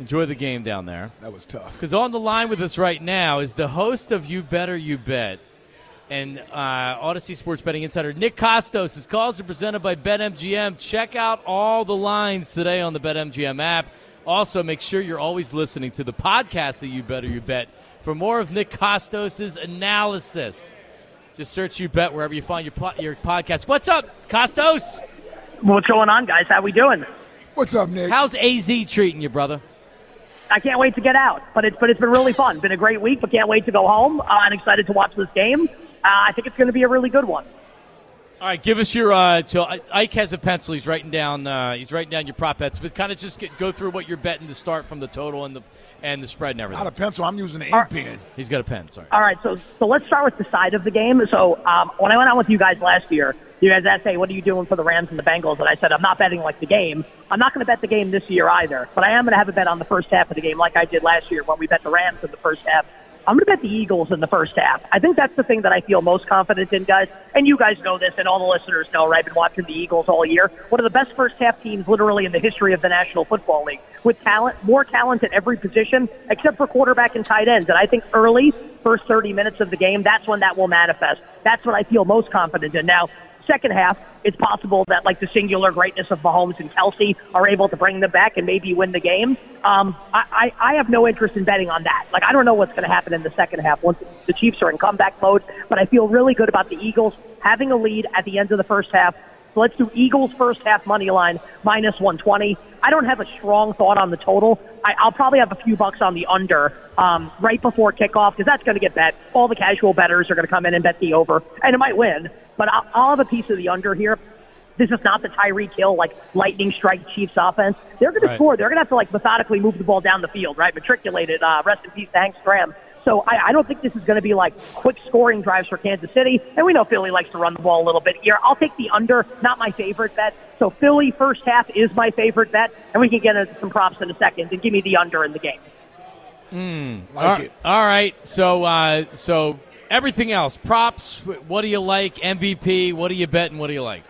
Enjoy the game down there. That was tough. Because on the line with us right now is the host of You Better You Bet and uh, Audacy Sports Betting Insider, Nick Kostos. His calls are presented by BetMGM. Check out all the lines today on the BetMGM app. Also, make sure you're always listening to the podcast of You Better You Bet for more of Nick Kostos' analysis. Just search You Bet wherever you find your, po- your podcast. What's up, Kostos? What's going on, guys? How we doing? What's up, Nick? How's AZ treating you, brother? I can't wait to get out, but it's but it's been really fun. Been a great week, but can't wait to go home. Uh, and excited to watch this game. Uh, I think it's going to be a really good one. All right, give us your. Uh, so Ike has a pencil. He's writing down. Uh, he's writing down your prop bets, but kind of just get, go through what you're betting to start from the total and the and the spread and everything. Not a pencil. I'm using an ink pen. He's got a pen. Sorry. All right, so so let's start with the side of the game. So um, when I went out with you guys last year, you guys asked, "Hey, what are you doing for the Rams and the Bengals?" And I said, "I'm not betting like the game. I'm not going to bet the game this year either, but I am going to have a bet on the first half of the game, like I did last year when we bet the Rams in the first half." I'm going to bet the Eagles in the first half. I think that's the thing that I feel most confident in, guys. And you guys know this, and all the listeners know, right? I've been watching the Eagles all year. One of the best first half teams, literally, in the history of the National Football League, with talent, more talent at every position, except for quarterback and tight ends. And I think early, first 30 minutes of the game, that's when that will manifest. That's what I feel most confident in. Now, second half, it's possible that like the singular greatness of Mahomes and Kelce are able to bring them back and maybe win the game. Um, I, I, I have no interest in betting on that. Like I don't know what's going to happen in the second half once the Chiefs are in comeback mode, but I feel really good about the Eagles having a lead at the end of the first half. So let's do Eagles first half money line minus 120. I don't have a strong thought on the total. I, I'll probably have a few bucks on the under um, right before kickoff because that's going to get bet. All the casual bettors are going to come in and bet the over, and it might win. But I'll, I'll have a piece of the under here. This is not the Tyreek Hill like lightning strike Chiefs offense. They're going to score. They're going to have to like methodically move the ball down the field, right? Matriculated. Uh, rest in peace to Hank Stram. So I, I don't think this is going to be like quick scoring drives for Kansas City. And we know Philly likes to run the ball a little bit here. I'll take the under, not my favorite bet. So Philly first half is my favorite bet, and we can get into some props in a second. And give me the under in the game. Mm, Like all, it. all right. So uh, so everything else, props. What do you like? MVP. What do you bet and what do you like?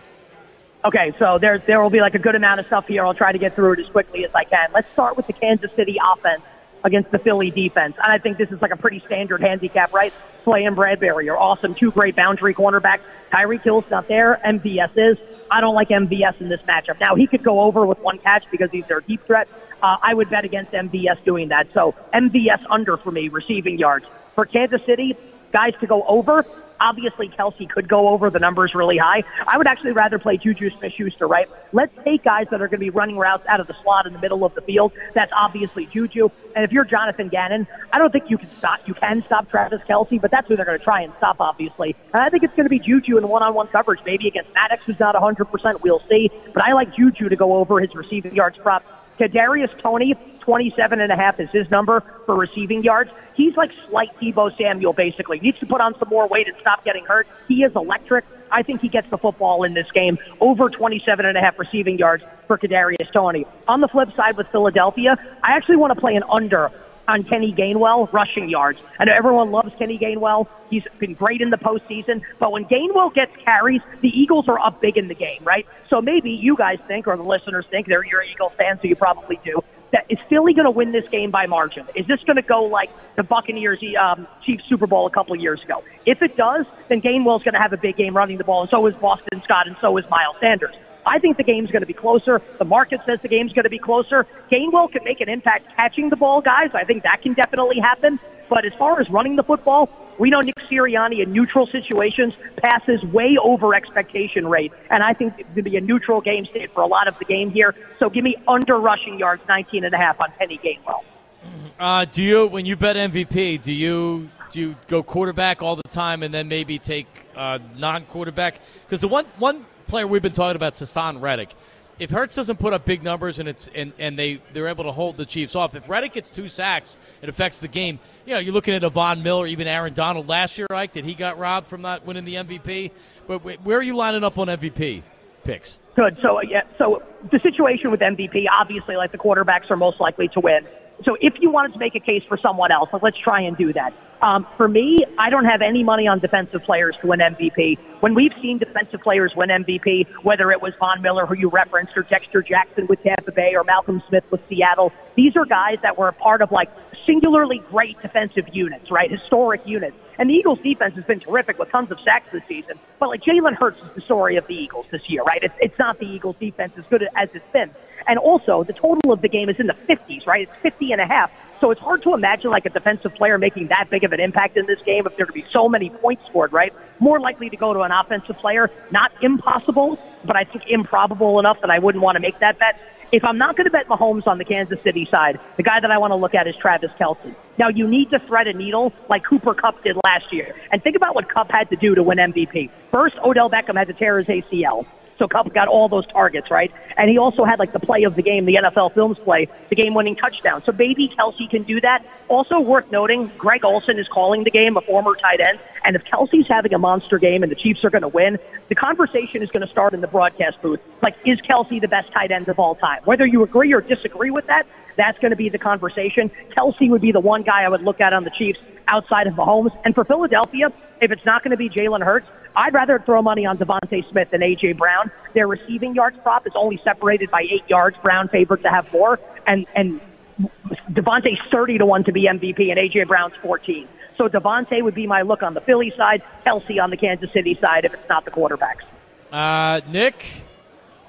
Okay, so there there will be like a good amount of stuff here. I'll try to get through it as quickly as I can. Let's start with the Kansas City offense against the Philly defense. And I think this is like a pretty standard handicap, right? Slay and Bradberry are awesome. Two great boundary cornerbacks. Tyreek Hill's not there. MVS is. I don't like MVS in this matchup. Now, he could go over with one catch because he's their deep threat. Uh, I would bet against MVS doing that. So MVS under for me, receiving yards. For Kansas City, guys to go over, obviously Kelce could go over. The numbers really high. I would actually rather play Juju Smith-Schuster, right? Let's take guys that are going to be running routes out of the slot in the middle of the field. That's obviously Juju. And if you're Jonathan Gannon, I don't think you can stop. You can stop Travis Kelce, but that's who they're going to try and stop, obviously. And I think it's going to be Juju in one-on-one coverage, maybe against Maddox, who's not 100%. We'll see. But I like Juju to go over his receiving yards prop. Kadarius Tony, 27 and a half is his number for receiving yards. He's like slight Deebo Samuel, basically. Needs to put on some more weight and stop getting hurt. He is electric. I think he gets the football in this game. Over 27 and a half receiving yards for Kadarius Toney. On the flip side with Philadelphia, I actually want to play an under on Kenny Gainwell rushing yards. I know everyone loves Kenny Gainwell. He's been great in the postseason, but when Gainwell gets carries, the Eagles are up big in the game, right? So maybe you guys think, or the listeners think, they're your Eagles fans, so you probably do. That is Philly going to win this game by margin? Is this going to go like the Buccaneers um, Chiefs Super Bowl a couple of years ago? If it does, then Gainwell's going to have a big game running the ball, and so is Boston Scott, and so is Miles Sanders. I think the game's going to be closer. The market says the game's going to be closer. Gainwell can make an impact catching the ball, guys. I think that can definitely happen. But as far as running the football, we know Nick Sirianni in neutral situations passes way over expectation rate. And I think it's going to be a neutral game state for a lot of the game here. So give me under rushing yards, 19 and a half on Kenny Gainwell. Uh, do you, when you bet MVP, do you do you go quarterback all the time and then maybe take uh, non-quarterback? Because the one one player we've been talking about, Haason Reddick. If Hurts doesn't put up big numbers and it's and, and they they're able to hold the Chiefs off, if Reddick gets two sacks, it affects the game. You know, you're looking at Von Miller, even Aaron Donald last year, Ike, that he got robbed from not winning the MVP. But where are you lining up on MVP picks? Good. So yeah. So the situation with MVP, obviously, like the quarterbacks are most likely to win. So if you wanted to make a case for someone else, like let's try and do that. Um, for me, I don't have any money on defensive players to win MVP. When we've seen defensive players win MVP, whether it was Von Miller, who you referenced, or Dexter Jackson with Tampa Bay, or Malcolm Smith with Seattle, these are guys that were a part of like singularly great defensive units, right? Historic units. And the Eagles defense has been terrific with tons of sacks this season. But like Jalen Hurts is the story of the Eagles this year, right? It's, it's not the Eagles defense as good as it's been. And also, the total of the game is in the 50s, right? It's 50 and a half. So it's hard to imagine like a defensive player making that big of an impact in this game if there could be so many points scored, right? More likely to go to an offensive player. Not impossible, but I think improbable enough that I wouldn't want to make that bet. If I'm not going to bet Mahomes on the Kansas City side, the guy that I want to look at is Travis Kelce. Now, you need to thread a needle like Cooper Kupp did last year. And think about what Kupp had to do to win MVP. First, Odell Beckham had to tear his ACL. So Kupp got all those targets, right? And he also had like the play of the game, the NFL Films play, the game-winning touchdown. So maybe Kelce can do that. Also worth noting, Greg Olsen is calling the game, a former tight end. And if Kelce's having a monster game and the Chiefs are going to win, the conversation is going to start in the broadcast booth. Like, is Kelce the best tight end of all time? Whether you agree or disagree with that, that's going to be the conversation. Kelce would be the one guy I would look at on the Chiefs outside of Mahomes. And for Philadelphia, if it's not going to be Jalen Hurts, I'd rather throw money on DeVonta Smith than A.J. Brown. Their receiving yards prop is only separated by eight yards. Brown favored to have more. And, and DeVonta's 30 to 1 to be MVP, and A.J. Brown's 14. So DeVonta would be my look on the Philly side, Kelce on the Kansas City side if it's not the quarterbacks. Uh, Nick,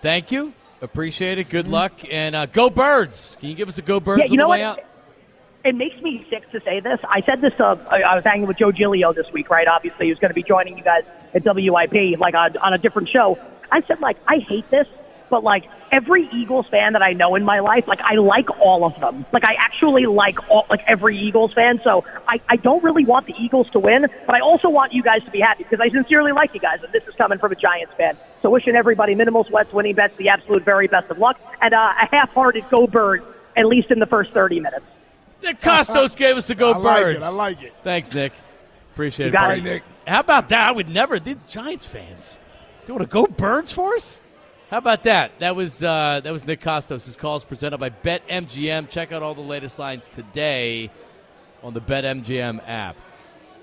thank you. Appreciate it. Good luck. And uh, go Birds. Can you give us a go Birds yeah, you on know the way what? out? it makes me sick to say this. I said this. Uh, I I was hanging with Joe Giglio this week, right? Obviously, he was going to be joining you guys at WIP, like on, on a different show. I said, like, I hate this, but like every Eagles fan that I know in my life, like I like all of them. Like I actually like all, like every Eagles fan. So I, I don't really want the Eagles to win, but I also want you guys to be happy because I sincerely like you guys, and this is coming from a Giants fan. So wishing everybody minimal sweats, winning bets, the absolute very best of luck, and uh, a half-hearted go bird at least in the first 30 minutes. Nick Kostos gave us a go I like Birds. it. I like it. Thanks, Nick. Appreciate You it. got buddy. it, Nick. How about that? I would never. The Giants fans doing a go Birds for us. How about that? That was uh, that was Nick Kostos. His calls presented by BetMGM. Check out all the latest lines today on the BetMGM app.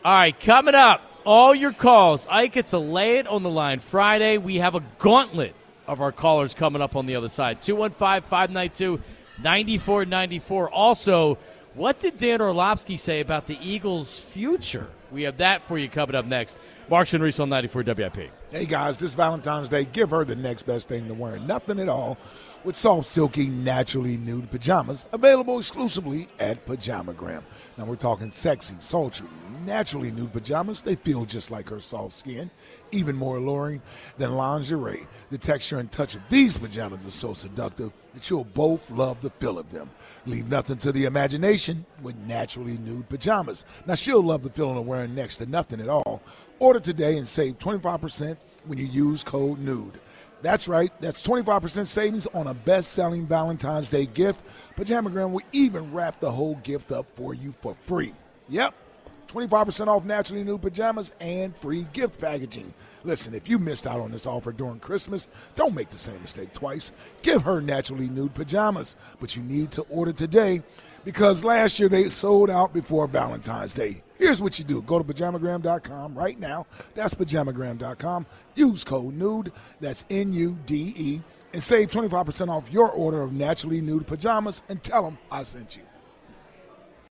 All right, coming up, all your calls. Ike, it's a lay it on the line Friday. We have a gauntlet of our callers coming up on the other side. 215 592 9494. Also, what did Dan Orlovsky say about the Eagles' future? We have that for you coming up next. Marks and Reese on 94 WIP. Hey guys, this Valentine's Day, give her the next best thing to wear. Nothing at all with soft, silky, naturally nude pajamas available exclusively at Pajamagram. Now we're talking sexy, sultry, naturally nude pajamas. They feel just like her soft skin, even more alluring than lingerie. The texture and touch of these pajamas is so seductive that you'll both love the feel of them. Leave nothing to the imagination with naturally nude pajamas. Now she'll love the feeling of wearing next to nothing at all. Order today and save 25% when you use code NUDE. That's right, that's 25% savings on a best selling Valentine's Day gift. Pajamagram will even wrap the whole gift up for you for free. Yep, 25% off naturally new pajamas and free gift packaging. Listen, if you missed out on this offer during Christmas, don't make the same mistake twice. Give her naturally nude pajamas, but you need to order today because last year they sold out before Valentine's Day. Here's what you do go to pajamagram.com right now. That's pajamagram.com. Use code NUDE, that's N U D E, and save 25% off your order of naturally nude pajamas and tell them I sent you.